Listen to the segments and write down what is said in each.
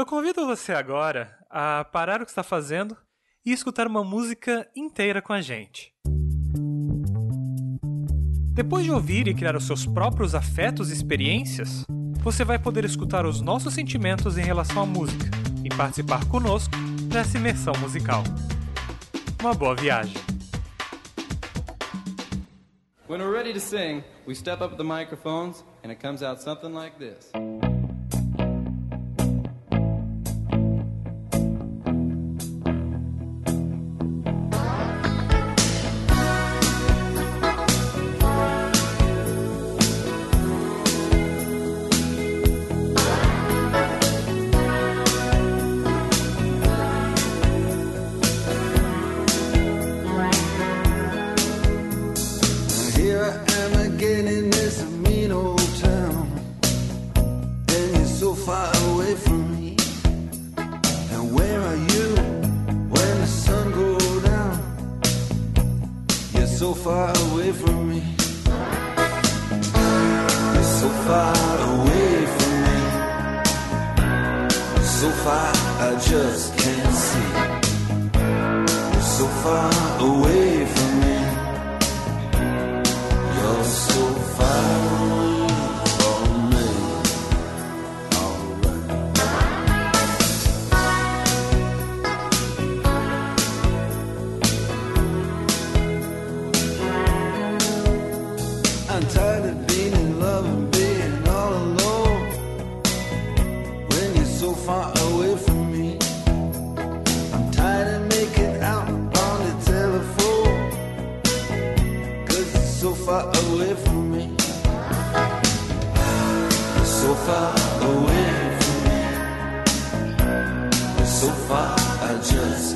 Eu convido você agora a parar o que está fazendo e escutar uma música inteira com a gente. Depois de ouvir e criar os seus próprios afetos e experiências, você vai poder escutar os nossos sentimentos em relação à música e participar conosco dessa imersão musical. Uma boa viagem! When we're ready to sing, we step up the microphones and it comes out something like this. So far away from me. You're so far away from me. So far I just can't see. You're so far away from me. Far away from me. So far away from me. So far, I just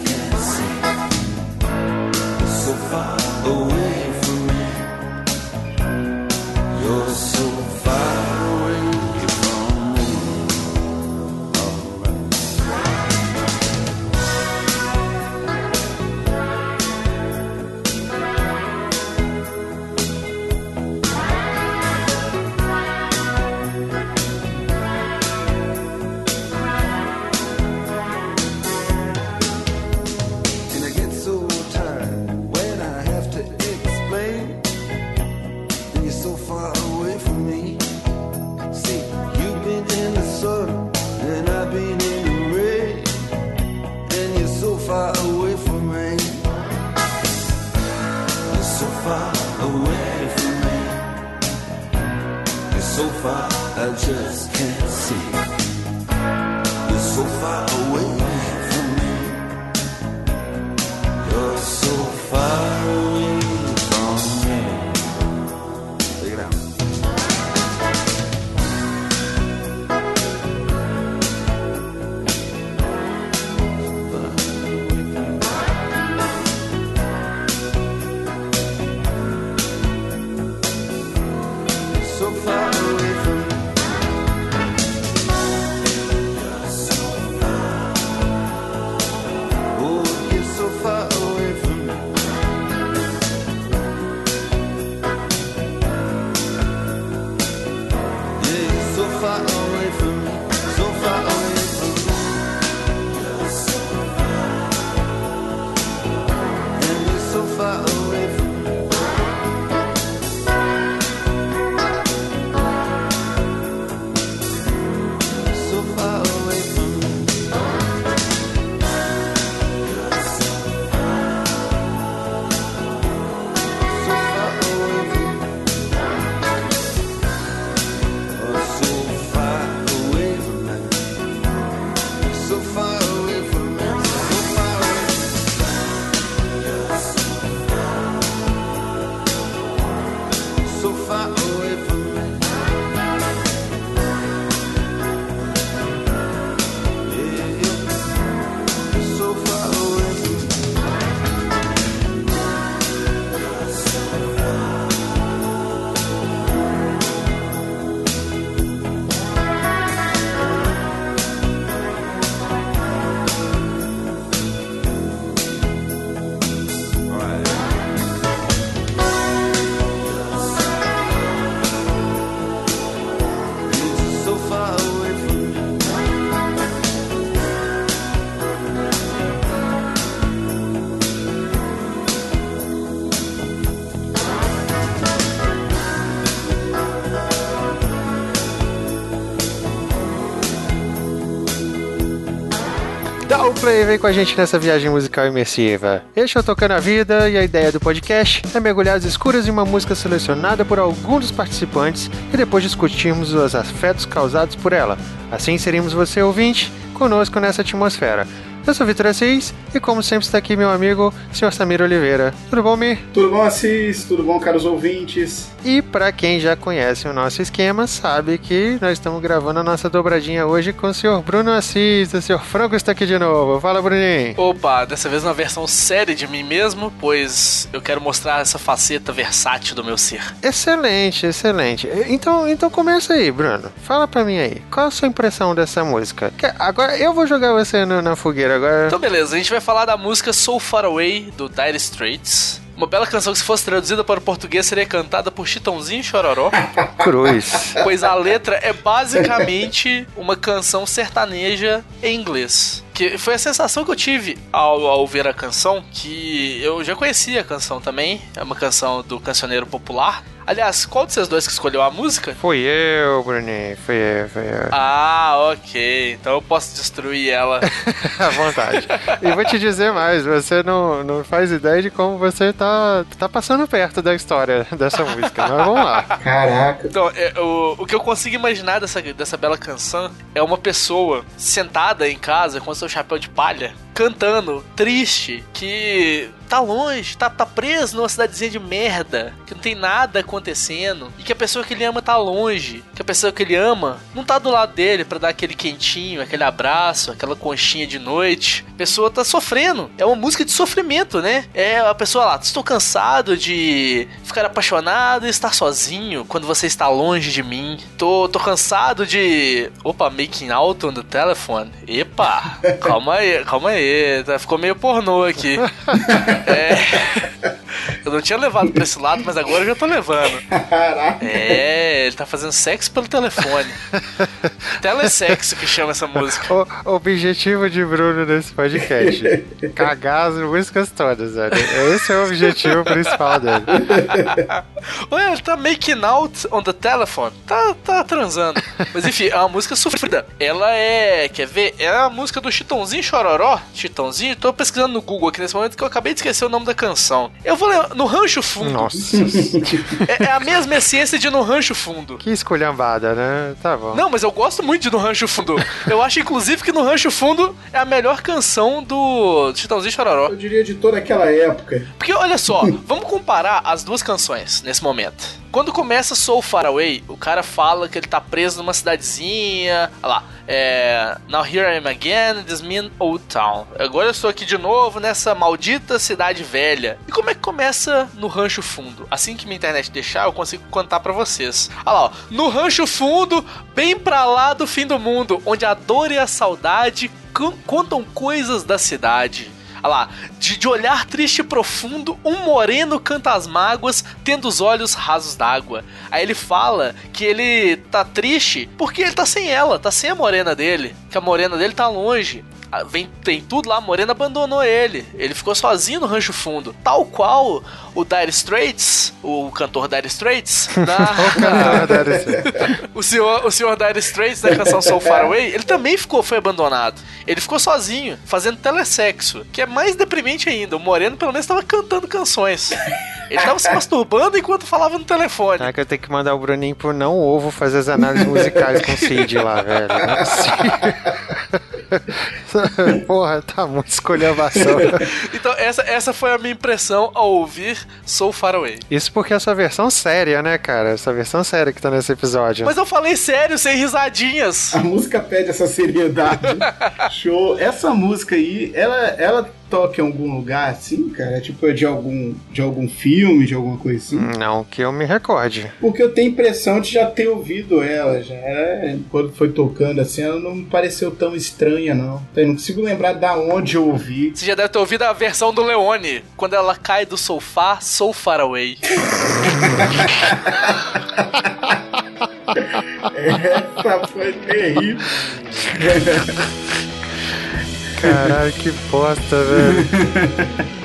com a gente nessa viagem musical imersiva. Este é o Tocando a Vida e a ideia do podcast é mergulhar as escuras em uma música selecionada por algum dos participantes e depois discutirmos os afetos causados por ela. Assim seríamos você, ouvinte, conosco nessa atmosfera. Eu sou Vitor Assis e, como sempre, está aqui meu amigo, Sr. Samir Oliveira. Tudo bom, Mir? Tudo bom, Assis? Tudo bom, caros ouvintes? E para quem já conhece o nosso esquema, sabe que nós estamos gravando a nossa dobradinha hoje com o Sr. Bruno Assis. O Sr. Franco está aqui de novo. Fala, Bruninho. Opa, dessa vez uma versão séria de mim mesmo, pois eu quero mostrar essa faceta versátil do meu ser. Excelente, excelente. Então, então começa aí, Bruno. Fala pra mim aí. Qual a sua impressão dessa música? Que- Agora eu vou jogar você na fogueira agora. Então, beleza, a gente vai falar da música So Far Away do Dire Straits. Uma bela canção que, se fosse traduzida para o português, seria cantada por Chitãozinho e Chororó. Cruz. pois a letra é basicamente uma canção sertaneja em inglês. Que foi a sensação que eu tive ao, ao ouvir a canção, que eu já conhecia a canção também. É uma canção do cancioneiro popular. Aliás, qual de vocês dois que escolheu a música? Fui eu, Bruninho. Fui eu, fui eu. Ah, ok. Então eu posso destruir ela. À vontade. E vou te dizer mais, você não, não faz ideia de como você tá, tá passando perto da história dessa música. Mas vamos lá. Caraca. Então, é, o, o que eu consigo imaginar dessa, dessa bela canção é uma pessoa sentada em casa com seu chapéu de palha, cantando, triste, que tá longe, tá, tá preso numa cidadezinha de merda, que não tem nada acontecendo, e que a pessoa que ele ama tá longe, que a pessoa que ele ama não tá do lado dele pra dar aquele quentinho, aquele abraço, aquela conchinha de noite. A pessoa tá sofrendo. É uma música de sofrimento, né? É a pessoa lá, estou cansado de ficar apaixonado e estar sozinho quando você está longe de mim. Tô, tô cansado de. Opa, making out on the telephone. Epa, calma aí, calma aí. tá- Ficou meio pornô aqui. É. Eu não tinha levado pra esse lado, mas agora eu já tô levando. Caraca. É, ele tá fazendo sexo pelo telefone. Telesexo que chama essa música. O objetivo de Bruno nesse podcast: cagar as músicas todas, velho. Esse é o objetivo principal dele. Ué, ele tá making out on the telephone. Tá, tá transando. Mas enfim, é uma música sofrida. Ela é. Quer ver? É a música do Chitãozinho Chororó. Chitãozinho, tô pesquisando no Google aqui nesse momento que eu acabei de esquecer o nome da canção. Eu vou ler no Rancho Fundo. Nossa, É, é a mesma essência de No Rancho Fundo. que esculhambada, né? Tá bom. Não, mas eu gosto muito de No Rancho Fundo. Eu acho, inclusive, que No Rancho Fundo é a melhor canção do Chitãozinho Chororó. Eu diria de toda aquela época. Porque olha só, vamos comparar as duas canções nesse momento. Quando começa Soul Far Away, o cara fala que ele tá preso numa cidadezinha. Olha lá. É. Now here I am again, this mean old town. Agora eu estou aqui de novo nessa maldita cidade velha. E como é que começa no Rancho Fundo? Assim que minha internet deixar, eu consigo contar pra vocês. Olha lá, ó. No Rancho Fundo, bem pra lá do fim do mundo, onde a dor e a saudade con- contam coisas da cidade. Olha lá, de, de olhar triste e profundo, um moreno canta as mágoas, tendo os olhos rasos d'água. Aí ele fala que ele tá triste porque ele tá sem ela, tá sem a morena dele, que a morena dele tá longe. Ah, Vem, tem tudo lá, a morena abandonou ele. Ele ficou sozinho no rancho fundo. Tal qual o Dire Straits, o cantor Dire Straits, na, o senhor, o senhor Dire Straits da canção So Far Away, ele também ficou, foi abandonado. Ele ficou sozinho, fazendo telesexo, que é mais deprimente ainda. O Moreno, pelo menos, estava cantando canções. Ele tava se masturbando enquanto falava no telefone. Será que eu tenho que mandar o Bruninho pro não ovo fazer as análises musicais com o Cid lá, velho? Não é possível. Porra, tá muito escolhambação. Então, essa, essa foi a minha impressão ao ouvir So Far Away. Isso porque é a sua versão séria, né, cara? Essa versão séria que tá nesse episódio. Mas eu falei sério, sem risadinhas. A música pede essa seriedade. Show. Essa música aí, ela, ela toca em algum lugar assim, cara? Tipo, de algum, de algum filme, de alguma coisa assim? Não que eu me recorde. Porque eu tenho a impressão de já ter ouvido ela, já. Ela, quando foi tocando assim, ela não me pareceu tão estranha, não. Eu não consigo lembrar da onde eu ouvi. Você já deve ter ouvido a versão do Leone, quando ela cai do sofá, So Far Away. Essa foi terrível. Caralho, que bosta, velho.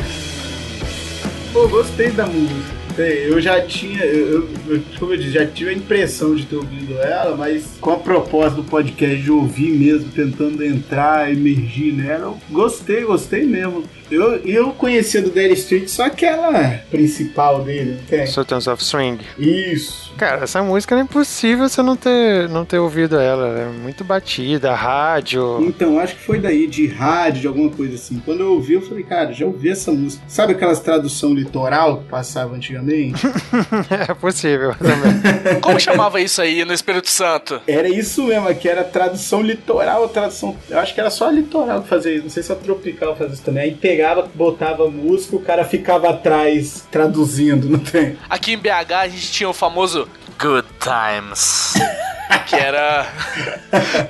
Pô, gostei da música. tem. Eu já tinha, eu, eu, como eu disse, já tive a impressão de ter ouvido ela, mas com a proposta do podcast de ouvir mesmo, tentando entrar, emergir nela, eu gostei, gostei mesmo. Eu, eu conhecia do Dire Street só aquela principal dele, não tem? Sultans of Swing. Isso. Cara, essa música é impossível você não ter, não ter ouvido ela. Ela É muito batida, rádio. Então, acho que foi daí, de rádio, de alguma coisa assim. Quando eu ouvi, eu falei, cara, já ouvi essa música. Sabe aquelas tradução litoral que passava antigamente? é possível também. Como chamava isso aí no Espírito Santo? Era isso mesmo, que era tradução litoral, tradução. Eu acho que era só a litoral que fazia isso. Não sei se a tropical fazia isso também. Aí pegava, botava música, o cara ficava atrás traduzindo, não tem? Aqui em BH a gente tinha o famoso Good Times. que era.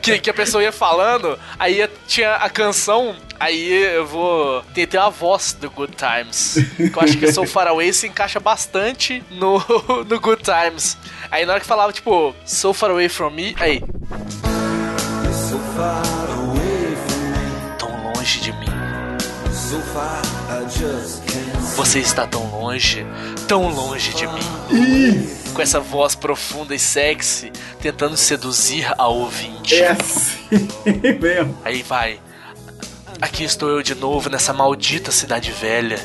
que, que a pessoa ia falando, aí tinha a canção. Aí eu vou ter a voz do Good Times. Que eu acho que So Far Away se encaixa bastante no, no Good Times. Aí na hora que falava, tipo, So Far Away From Me, aí, So far away from me, tão longe de mim. so far I just can't. Você está tão longe, tão longe de mim. Com essa voz profunda e sexy, tentando seduzir a ouvinte. É assim mesmo. Aí vai. Aqui estou eu de novo nessa maldita cidade velha.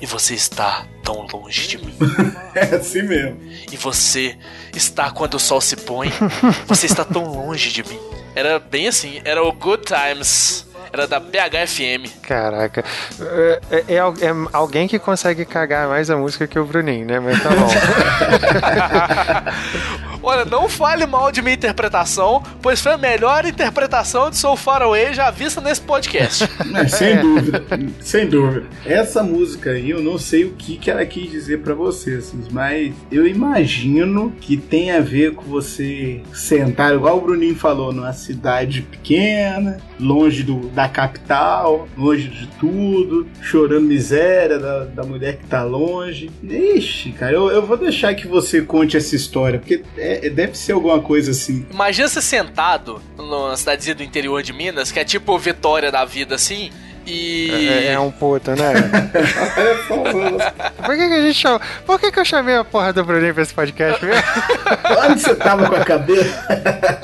E você está tão longe de mim. É assim mesmo. E você está quando o sol se põe. Você está tão longe de mim. Era bem assim, era o Good Times. Era da BHFM. Caraca. É, é- é é alguém que consegue cagar mais a música que o Bruninho, né? Mas tá bom. Olha, não fale mal de minha interpretação, pois foi a melhor interpretação de So Far Away já vista nesse podcast. Mas, sem dúvida, sem dúvida. Essa música aí, eu não sei o que, que ela quis dizer pra vocês, assim, mas eu imagino que tem a ver com você sentar, igual o Bruninho falou, numa cidade pequena, longe do, da capital, longe de tudo, chorando miséria da, da mulher que tá longe. Ixi, cara, eu, eu vou deixar que você conte essa história, porque é- deve ser alguma coisa assim. Imagina você sentado numa cidadezinha do interior de Minas, que é tipo Vitória da vida assim, e. É, é um puto, né? Por que, que a gente chamou? Por que, que eu chamei a porra do Bruninho pra esse podcast mesmo? Onde você tava com a cabeça?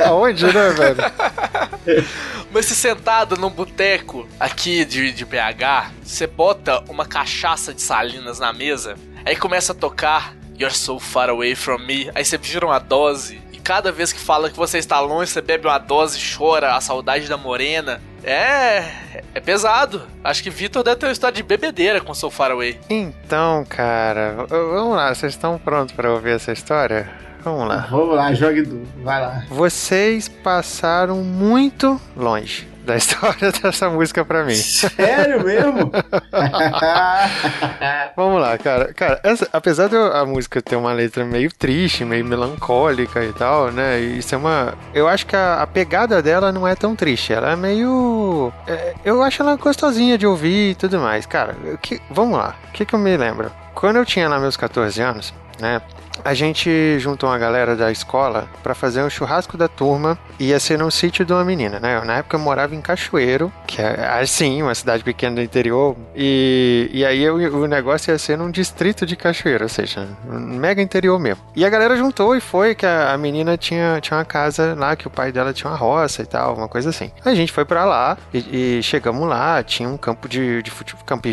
Aonde, né, velho? Mas se sentado num boteco aqui de, de BH, você bota uma cachaça de salinas na mesa, aí começa a tocar You're so far away from me, aí você vira uma dose, e cada vez que fala que você está longe, você bebe uma dose e chora a saudade da morena. É. É pesado. Acho que Vitor deve ter uma história de bebedeira com So Far Away. Então, cara, vamos lá, vocês estão prontos pra ouvir essa história? Vamos lá. Vamos lá, jogue duro. Vai lá. Vocês passaram muito longe da história dessa música pra mim. Sério mesmo? Vamos lá, cara. Cara, essa- apesar da música ter uma letra meio triste, meio melancólica e tal, né? Isso é uma. Eu acho que a, a pegada dela não é tão triste. Ela é meio. é, eu acho ela gostosinha de ouvir e tudo mais. Cara, que- vamos lá. O que, que eu me lembro? Quando eu tinha lá meus 14 anos, né? A gente juntou uma galera da escola pra fazer um churrasco da turma. Ia ser num sítio de uma menina, né? Na época eu morava em Cachoeiro, que é assim, uma cidade pequena do interior. E, e aí eu- o negócio ia ser num distrito de Cachoeiro, ou seja, um mega interior mesmo. E a galera juntou e foi que a, a menina tinha, tinha uma casa lá, que o pai dela tinha uma roça e tal, uma coisa assim. A gente foi pra lá e, e chegamos lá, tinha um campo de, de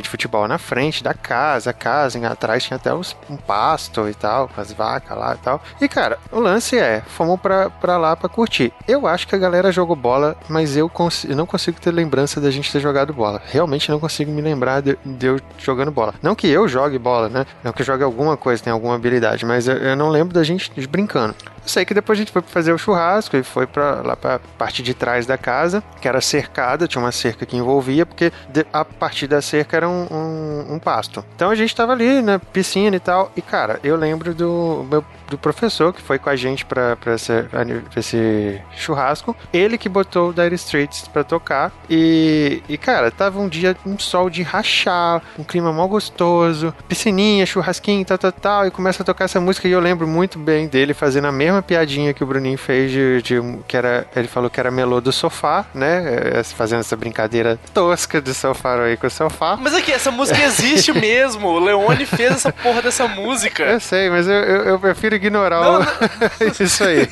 de futebol na frente da casa, a casa, em atrás tinha até um pasto e tal, com as vacas lá e tal. E cara, o lance é, fomos pra, pra lá pra curtir. Eu acho que a galera jogou bola, mas eu, cons- eu não consigo ter lembrança da gente ter jogado bola. Realmente não consigo me lembrar de, de eu jogando bola. Não que eu jogue bola, né? Não que eu jogue alguma coisa, tenha alguma habilidade, mas eu, eu não lembro da gente brincando. Sei que depois a gente foi fazer o churrasco e foi pra, lá pra parte de trás da casa, que era cercada, tinha uma cerca que envolvia, porque a partir da cerca era um, um- um pasto. Então a gente tava ali, na piscina e tal, e cara, eu lembro do meu do professor, que foi com a gente pra, pra, esse, churrasco. Ele que botou o Dire Straits pra tocar. E, e, cara, tava um dia, um sol de rachar, um clima mó gostoso, piscininha, churrasquinho, tal, tal, tal. E começa a tocar essa música e eu lembro muito bem dele fazendo a mesma piadinha que o Bruninho fez de, de- que era, ele falou que era melô do sofá, né? É, Fazendo essa brincadeira tosca de sofá aí com o sofá. Mas aqui, essa música existe mesmo. O Leone fez essa porra dessa música. Eu sei, mas eu, eu, eu prefiro ignorar o... isso aí.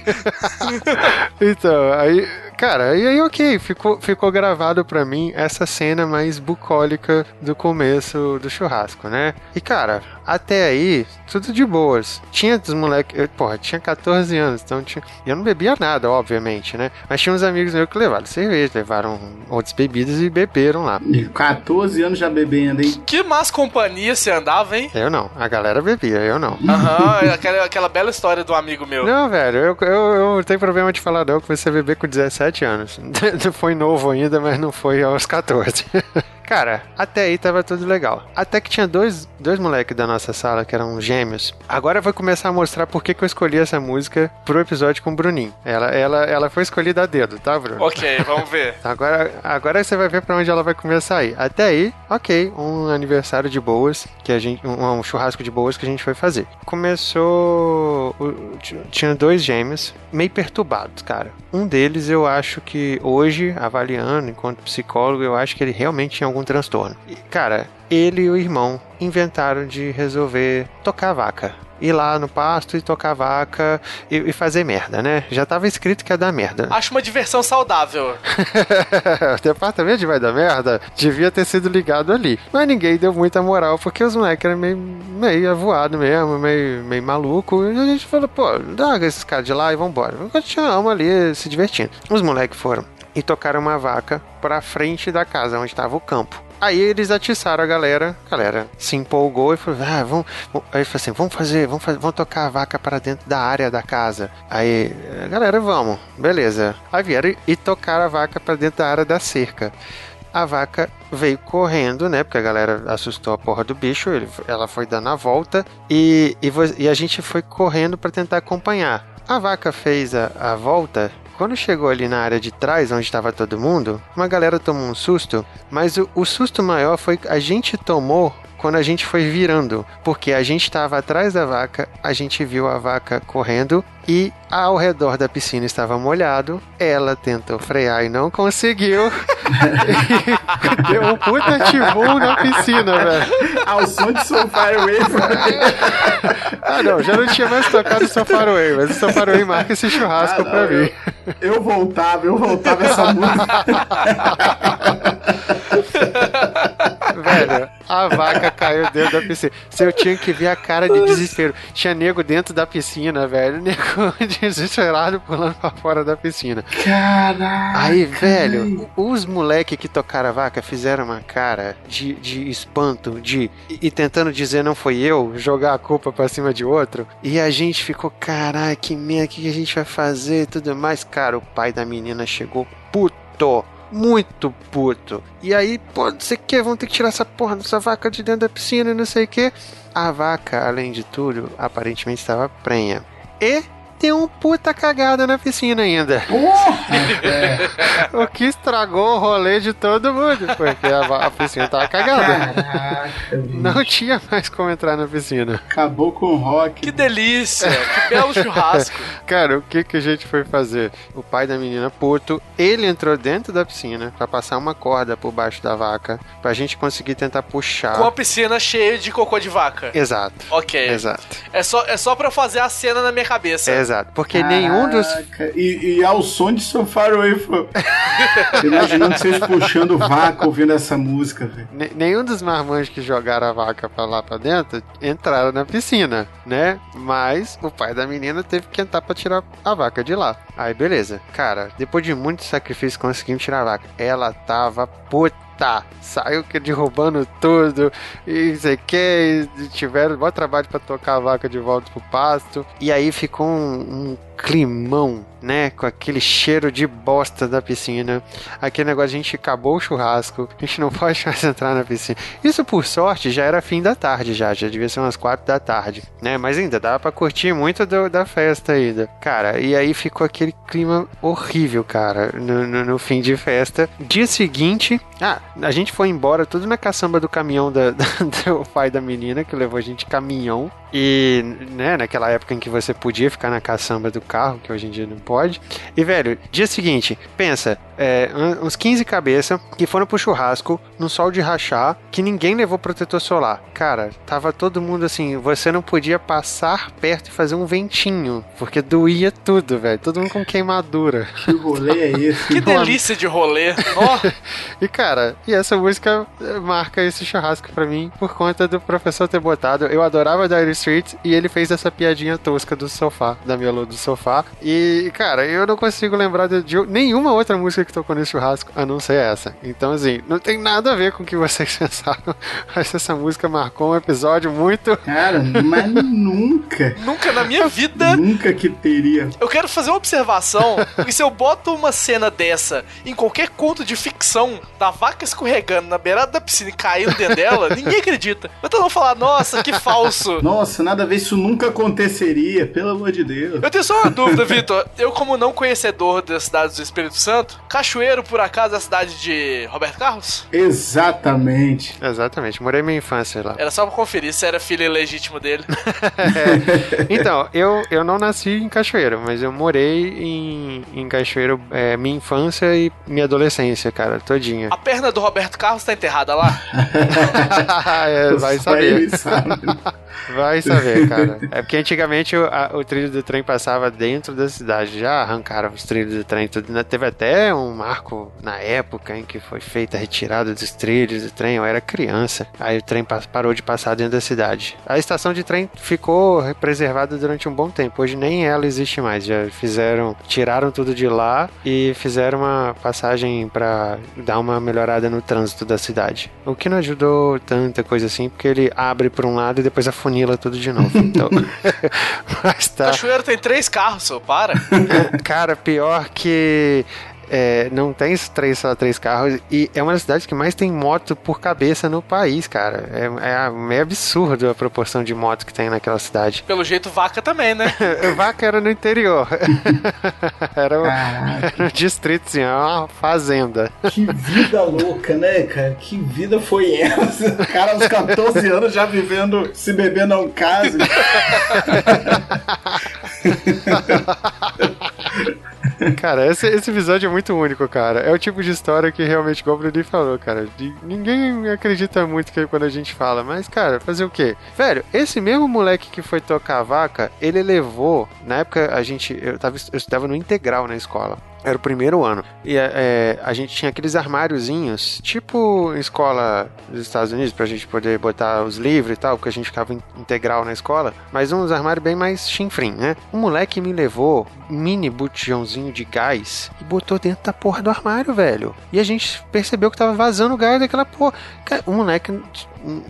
então, aí, cara, e aí ok, ficou, ficou gravado pra mim essa cena mais bucólica do começo do churrasco, né? E cara, até aí, tudo de boas. Tinha dos moleques, eu, porra, tinha 14 anos, então tinha, eu não bebia nada, obviamente, né? Mas tinha uns amigos meus que levaram cerveja, levaram outras bebidas e beberam lá. E 14 anos já bebendo, hein? Que más companhia você andava, hein? Eu não, a galera bebia, eu não. Aham, aquela, aquela bela história do amigo meu. Não, velho, eu, eu, eu tenho problema de falar não, que a beber com 17 anos. Não foi novo ainda, mas não foi aos 14. Cara, até aí tava tudo legal. Até que tinha dois, dois moleques da nossa sala que eram gêmeos. Agora eu vou começar a mostrar por que, que eu escolhi essa música pro episódio com o Bruninho. Ela, ela, ela foi escolhida a dedo, tá, Bruno? Ok, vamos ver. Agora, agora você vai ver pra onde ela vai começar a ir. Até aí, ok, um aniversário de boas, que a gente, um, um churrasco de boas que a gente foi fazer. Começou, tinha dois gêmeos, meio perturbados, cara. Um deles eu acho que hoje, avaliando enquanto psicólogo, eu acho que ele realmente tinha algum transtorno. E, cara, ele e o irmão inventaram de resolver tocar vaca. Ir lá no pasto e tocar vaca e, e fazer merda, né? Já tava escrito que ia dar merda. Acho uma diversão saudável. o departamento de vai dar merda devia ter sido ligado ali. Mas ninguém deu muita moral, porque os moleques eram meio, meio avoado mesmo, meio, meio maluco. E a gente falou, pô, larga esses caras de lá e vambora. Continuamos ali se divertindo. Os moleques foram e tocaram uma vaca pra frente da casa, onde estava o campo. Aí eles atiçaram a galera, a galera se empolgou e falou: ah, vamos, aí falou assim, vamos fazer, vamos fazer, vamos tocar a vaca para dentro da área da casa. Aí, a galera, vamos, beleza. Aí vieram e- tocaram a vaca para dentro da área da cerca. A vaca veio correndo, né? Porque a galera assustou a porra do bicho. ele- ela foi dando a volta e, e, e a gente foi correndo para tentar acompanhar. A vaca fez a, a volta. Quando chegou ali na área de trás, onde estava todo mundo, uma galera tomou um susto, mas o, o susto maior foi que a gente tomou quando a gente foi virando, porque a gente estava atrás da vaca, a gente viu a vaca correndo e ao redor da piscina estava molhado. Ela tentou frear e não conseguiu. E Deu um puta tibum na piscina, velho. Ao som de So Far Away from Ah, não, já não tinha mais tocado o Sofaroei, mas o Sofaroei marca esse churrasco Ah, não, pra eu- mim. Eu voltava, eu voltava essa música. Velho, a vaca caiu dentro da piscina. Se eu tinha que ver a cara de desespero. Tinha nego dentro da piscina, velho. Nego desesperado pulando pra fora da piscina. Caraca. Aí, velho, os moleque que tocaram a vaca fizeram uma cara de, de espanto, de e, e tentando dizer não foi eu, jogar a culpa pra cima de outro. E a gente ficou, caralho, que merda, o que a gente vai fazer e tudo mais. Cara, o pai da menina chegou puto. Muito puto. E aí, pô, não sei o que, vamos ter que tirar essa porra dessa vaca de dentro da piscina, não sei o que. A vaca, além de tudo, aparentemente estava prenha. E tem um puta cagada na piscina ainda. O que estragou o rolê de todo mundo, porque a, a piscina tava cagada. Caraca. Não tinha mais como entrar na piscina. Acabou com o rock. Que delícia, que belo churrasco. Cara, o que que a gente foi fazer? O pai da menina puto, ele entrou dentro da piscina pra passar uma corda por baixo da vaca, pra gente conseguir tentar puxar. Com a piscina cheia de cocô de vaca. Exato. Ok. Exato. É só, é só pra fazer a cena na minha cabeça. Exato. Porque nenhum dos. Caraca, E, e ao som de So Far Away from... Imaginando vocês puxando vaca ouvindo essa música, velho. ne- Nenhum dos marmanjos que jogaram a vaca pra lá pra dentro entraram na piscina, né? Mas o pai da menina teve que entrar pra tirar a vaca de lá. Aí, beleza. Cara, depois de muito sacrifício, conseguimos tirar a vaca. Ela tava puta. Saiu que derrubando tudo e não sei o que. Tiveram bom trabalho pra tocar a vaca de volta pro pasto. E aí ficou um, um climão, né? Com aquele cheiro de bosta da piscina. Aquele negócio, a gente acabou o churrasco, a gente não pode mais entrar na piscina. Isso, por sorte, já era fim da tarde já, já devia ser umas quatro da tarde, né? Mas ainda dava pra curtir muito do- da festa ainda. Cara, e aí ficou aquele clima horrível, cara, no, no- no fim de festa. Dia seguinte, ah, a gente foi embora tudo na caçamba do caminhão da, do pai da menina, que levou a gente caminhão. E, né, naquela época em que você podia ficar na caçamba do carro, que hoje em dia não pode. E, velho, dia seguinte, pensa, é, uns 15 cabeça que foram pro churrasco, no sol de rachar, que ninguém levou protetor solar. Cara, tava todo mundo assim, você não podia passar perto e fazer um ventinho, porque doía tudo, velho. Todo mundo com queimadura. Que rolê é esse? Que delícia de rolê. Ó, E cara, e essa música eh, marca esse churrasco pra mim por conta do professor ter botado. Eu adorava Dire Street e ele fez essa piadinha tosca do sofá, da melô do sofá. E cara, eu não consigo lembrar de, de nenhuma outra música que tocou nesse churrasco a não ser essa. Então assim, não tem nada a ver com o que vocês pensaram. Mas essa música marcou um episódio muito. Cara, mas nunca. nunca na minha vida Nunca que teria. Eu quero fazer uma observação, e se eu boto uma cena dessa em qualquer conto de ficção, da vaca escorregando na beirada da piscina e caindo dentro dela, ninguém acredita. Todo mundo falar, nossa, que falso. Nossa, nada a ver, isso nunca aconteceria, pelo amor de Deus. Eu tenho só uma dúvida, Vitor. Eu, como não conhecedor das cidades do Espírito Santo, Cachoeiro, por acaso, é a cidade de Roberto Carlos? Exatamente. Exatamente, morei minha infância lá. Era só pra conferir se era filho ilegítimo dele. Então, eu, eu não nasci em Cachoeiro, mas eu morei em, em Cachoeiro é, minha infância e minha adolescência, cara, todinha. A perna do Roberto Carlos tá enterrada lá? É, vai saber. Vai saber, cara. É porque antigamente o, a- o trilho do trem passava dentro da cidade. Já arrancaram os trilhos do trem. Tudo. né? Teve até um marco na época em que foi feita a retirada dos trilhos do trem. Eu era criança. Aí o trem parou de passar dentro da cidade. A estação de trem ficou preservada durante um bom tempo. Hoje nem ela existe mais. Já fizeram, tiraram tudo de lá e fizeram uma passagem pra dar uma melhorada no trânsito da cidade. O que não ajudou tanta coisa assim, porque ele abre por um lado e depois afunila tudo de novo. Então, mas tá. Cachoeiro tem três carros, senhor, para. Cara, pior que é, não tem três, só três carros e é uma das cidades que mais tem moto por cabeça no país, cara. É, é meio absurdo a proporção de moto que tem naquela cidade. Pelo jeito, vaca também, né? Vaca era no interior. era, um, era um distrito, assim, uma fazenda. que vida louca, né, cara? Que vida foi essa? O cara aos 14 anos já vivendo, se beber não case. Cara, esse, esse episódio é muito único, cara. É o tipo de história que realmente, igual o Bruninho falou, cara. de- ninguém acredita muito que quando a gente fala, mas, cara, fazer o quê? Velho, esse mesmo moleque que foi tocar a vaca, ele levou. Na época, a gente. Eu, tava, eu estudava no integral na escola. Era o primeiro ano. E é, é, a gente tinha aqueles armáriozinhos, tipo escola dos Estados Unidos, pra gente poder botar os livros e tal, porque a gente ficava in- integral na escola. Mas uns armários bem mais chinfrim, né? Um moleque me levou um mini botijãozinho de gás e botou dentro da porra do armário, velho. E a gente percebeu que tava vazando gás daquela porra. O moleque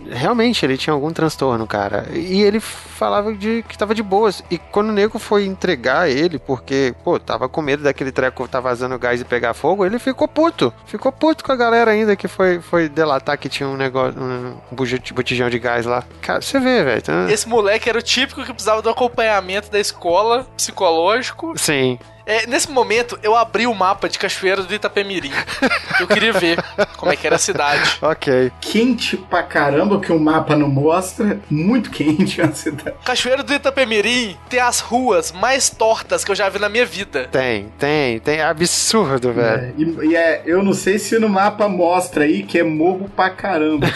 realmente ele tinha algum transtorno, cara. E ele falava de que tava de boas. E quando o nego foi entregar ele, porque, pô, tava com medo daquele treco tá vazando gás e pegar fogo, ele ficou puto. Ficou puto com a galera ainda que foi, foi delatar que tinha um negócio, um botijão de gás lá. Cara, você vê, velho. tá- Esse moleque era o típico que precisava do acompanhamento da escola, psicológico. Sim. É, nesse momento, eu abri o mapa de Cachoeiro do Itapemirim. Eu queria ver como é que era a cidade. Ok. Quente pra caramba, que o mapa não mostra. Muito quente a cidade. Cachoeiro do Itapemirim tem as ruas mais tortas que eu já vi na minha vida. Tem, tem, tem. É absurdo, velho. É, e, e é, eu não sei se no mapa mostra aí que é morro pra caramba.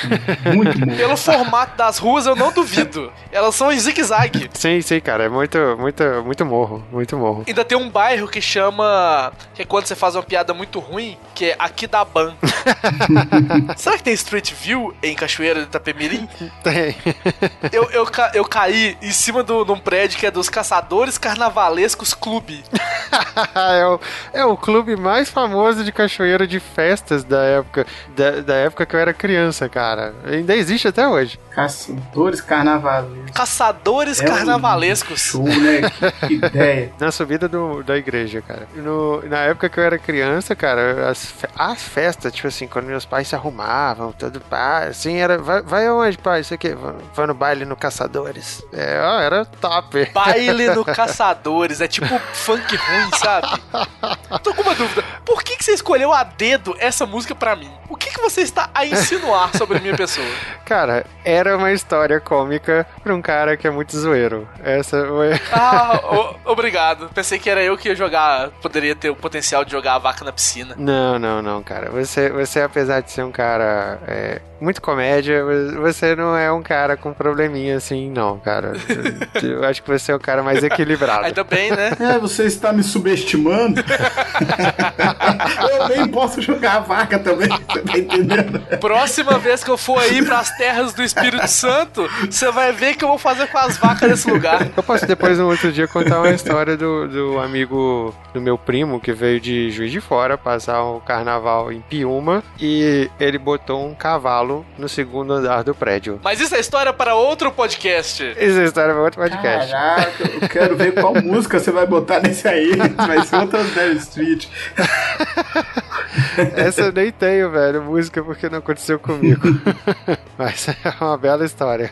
Muito morro. Pelo formato das ruas, eu não duvido. Elas são em zigue-zague. Sim, sim, cara. É muito, muito, muito morro. Muito morro. Ainda tem um bairro bairro que chama. Que é quando você faz uma piada muito ruim, que é aqui da Ban. Será que tem Street View em Cachoeira de Itapemirim? Tem. Eu, eu, ca- eu caí em cima do- de um prédio que é dos Caçadores Carnavalescos Clube. é, o, é o clube mais famoso de cachoeira de festas da época, da, da época que eu era criança, cara. Ainda existe até hoje. Caçadores carnavaleiros. Caçadores É um Carnavalescos. Show, né? Que, que ideia. Na subida do, da igreja, cara. No- na época que eu era criança, cara, as, as festas, tipo assim, quando meus pais se arrumavam, tudo pá, assim, era. Vai, vai aonde, pai? Isso aqui? Vai, vai no baile no Caçadores. É, ó, era top. Baile no Caçadores. É tipo funk ruim, sabe? Tô com uma dúvida. Por que, que você escolheu a dedo essa música pra mim? O que, que você está a insinuar sobre a minha pessoa? Cara, era uma história cômica pra um cara que é muito zoeiro. Essa foi. Ah, o- obrigado. Pensei que era eu que ia jogar. Poderia ter o potencial de jogar a vaca na piscina. Não, não, não, cara. Você, você apesar de ser um cara é, muito comédia, você não é um cara com probleminha assim, não, cara. Eu, acho que você é o cara mais equilibrado. Ainda bem, né? É, você está me subestimando? eu nem posso jogar a vaca também, você tá entendendo? Próxima vez que eu for aí pras terras do Espírito Santo, você vai ver o que eu vou fazer com as vacas nesse lugar. Eu posso depois, um outro dia, contar uma história do, do amigo do meu primo que veio de Juiz de Fora passar um carnaval em Piúma e ele botou um cavalo no segundo andar do prédio. Mas isso é história para outro podcast. Essa história é outro podcast. Caraca, eu quero ver qual música você vai botar nesse aí. Vai ser outra Dare Street. Essa eu nem tenho, velho, música porque não aconteceu comigo. Mas é uma bela história.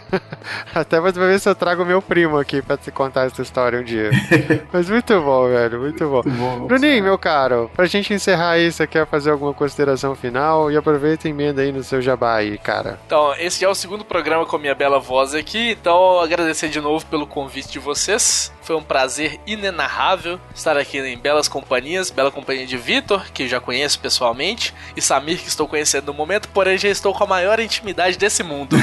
Até vou ver se eu trago meu primo aqui pra te contar essa história um dia. Mas muito bom, velho, muito bom. Muito bom. Bruninho, meu caro, pra gente encerrar aí, você quer fazer alguma consideração final? E aproveita e emenda aí no seu jabá aí, cara. Então, esse é o segundo programa com a minha bela voz aqui, então agradecer de novo pelo convite de vocês. Foi um prazer inenarrável estar aqui em belas companhias, bela companhia de Vitor, que já conheço pessoalmente, e Samir, que estou conhecendo no momento, porém já estou com a maior intimidade desse mundo.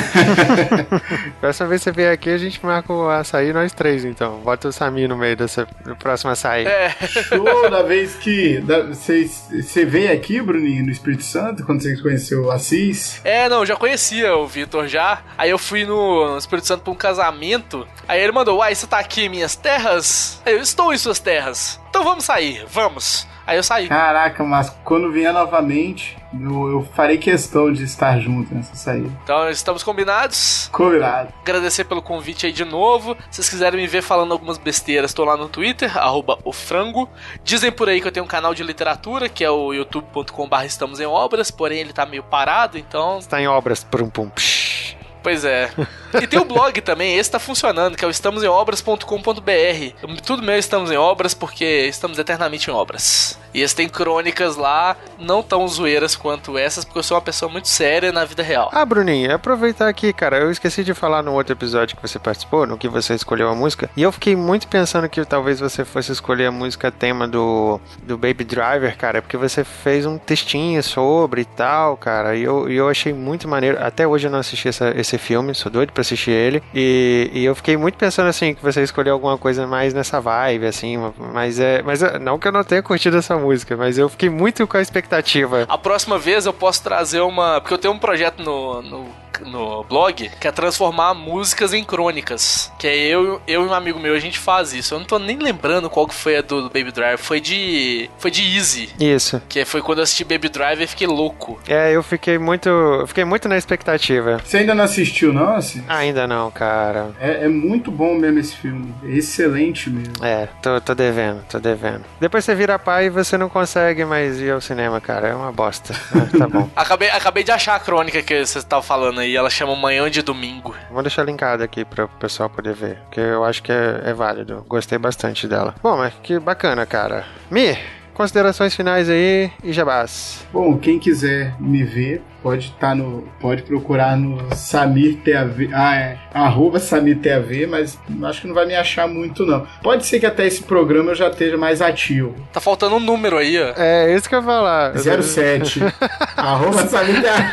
Próxima vez que você vier aqui, a gente marca o açaí nós três, então. Bota o Samir no meio dessa do próximo açaí. É, Show da vez que você veio aqui, Bruninho, no Espírito Santo, quando você conheceu o Assis. é, não, já conhecia o Vitor já. Aí eu fui no Espírito Santo pra um casamento. Aí ele mandou: Uai, você tá aqui em minhas terras? Eu estou em suas terras. Então vamos sair, vamos. Aí eu saí. Caraca, mas quando vier novamente, eu, eu farei questão de estar junto nessa saída. Então estamos combinados. Combinado. Agradecer pelo convite aí de novo. Se vocês quiserem me ver falando algumas besteiras, tô lá no Twitter, arroba o frango. Dizem por aí que eu tenho um canal de literatura, que é o youtube.com.br estamos em obras, porém ele tá meio parado, então. Está em obras. Prum, pum, psh. Pois é. E tem o blog também, esse tá funcionando, que é o estamosemobras.com.br. Tudo meu é estamos em obras porque estamos eternamente em obras. E esse tem crônicas lá, não tão zoeiras quanto essas, porque eu sou uma pessoa muito séria na vida real. Ah, Bruninho, aproveitar aqui, cara. Eu esqueci de falar no outro episódio que você participou, no que você escolheu a música. E eu fiquei muito pensando que talvez você fosse escolher a música tema do, do Baby Driver, cara, porque você fez um textinho sobre e tal, cara. E eu, e eu achei muito maneiro. Até hoje eu não assisti essa- esse filme, sou doido pra assistir ele. E, e eu fiquei muito pensando assim, que você escolheu alguma coisa mais nessa vibe, assim. Mas é. Mas é- não que eu não tenha curtido essa música, mas eu fiquei muito com a expectativa. A próxima vez eu posso trazer uma. Porque eu tenho um projeto no, no, no blog que é transformar músicas em crônicas. Que é eu, eu e um amigo meu, a gente faz isso. Eu não tô nem lembrando qual que foi a do, do Baby Driver. Foi de. Foi de Easy. Isso. Que foi quando eu assisti Baby Driver e fiquei louco. É, eu fiquei muito. eu Fiquei muito na expectativa. Você ainda não assistiu, não, Assis? Ainda não, cara. É, é muito bom mesmo esse filme. É excelente mesmo. É, tô, tô devendo, tô devendo. Depois você vira pai e você não consegue mais ir ao cinema, cara. É uma bosta. Ah, tá bom. Acabei, acabei de achar a crônica que você tava falando aí. Ela chama Manhã de Domingo. Vou deixar linkado aqui para o pessoal poder ver, porque eu acho que é, é válido. Gostei bastante dela. Bom, mas que bacana, cara. Mi, considerações finais aí e jabás. Bom, quem quiser me ver, pode estar no. Pode procurar no Samir TAV. Ah, é. Arroba Samir TAV, mas acho que não vai me achar muito, não. Pode ser que até esse programa eu já esteja mais ativo. Tá faltando um número aí, ó. É, isso que eu ia falar. 07. arroba Samir TAV.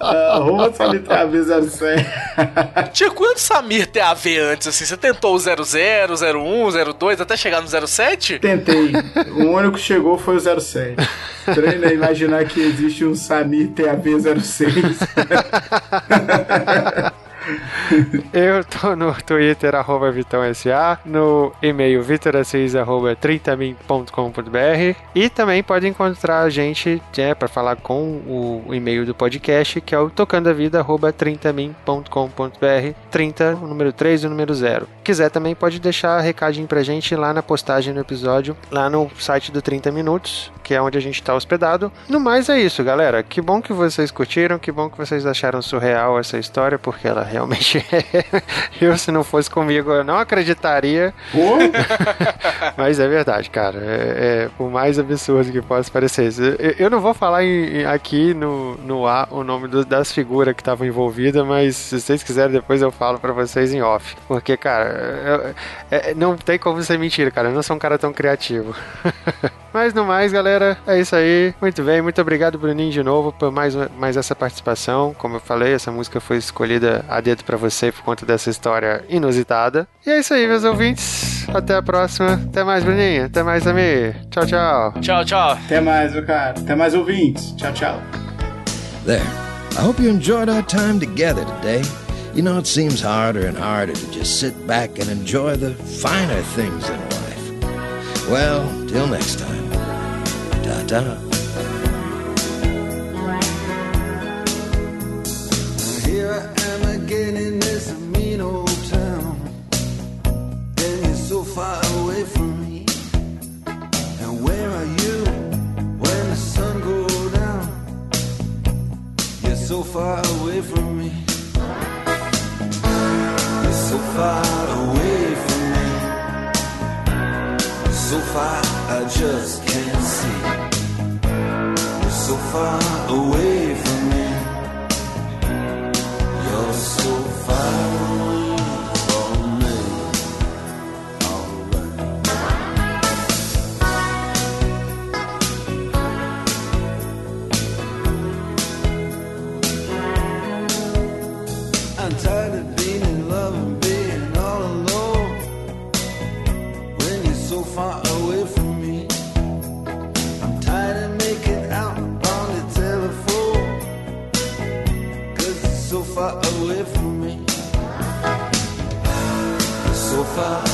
Arroba Samir TAV 07. Tinha quantos Samir TAV antes, assim? Você tentou o 00, 01, 02, até chegar no 07? Tentei. O único que chegou foi o 07. Treina imaginar que existe um Samir TAV 06. Eu tô no Twitter, arroba VitãoSA, no e-mail vitorassis, arroba 30min.com.br e também pode encontrar a gente é, para falar com o, e-mail do podcast, que é o tocandavida, arroba 30min.com.br 30, o número 3 e o número 0. Quiser também pode deixar recadinho pra gente lá na postagem do episódio, lá no site do 30 Minutos, que é onde a gente tá hospedado. No mais é isso, galera. Que bom que vocês curtiram, que bom que vocês acharam surreal essa história, porque ela realmente é. Eu, se não fosse comigo, eu não acreditaria. Mas é verdade, cara. É, é o mais absurdo que possa parecer. Eu, eu não vou falar em- aqui no, no ar o nome do- das figuras que estavam envolvidas, mas se vocês quiserem, depois eu falo pra vocês em off. Porque, cara, eu- é- não tem como ser mentira, cara. Eu não sou um cara tão criativo. Mas no mais, galera, é isso aí. Muito bem, muito obrigado, Bruninho, de novo, por mais, mais essa participação. Como eu falei, essa música foi escolhida a dedo pra você por conta dessa história inusitada. E é isso aí, meus ouvintes. Até a próxima. Até mais, Bruninho. Até mais, Amir. Tchau, tchau. Tchau, tchau. até mais, meu cara. Até mais ouvintes. Tchau, tchau. There. I hope you enjoyed our time together today. You know, it seems harder and harder to just sit back and enjoy the finer things in life. Well, till next time. Ta ta. Here I am again in this mean old town. And you're so far away from me. And where are you when the sun goes down? You're so far away from me. You're so far away So far I just can't see. You're so far away from me. Far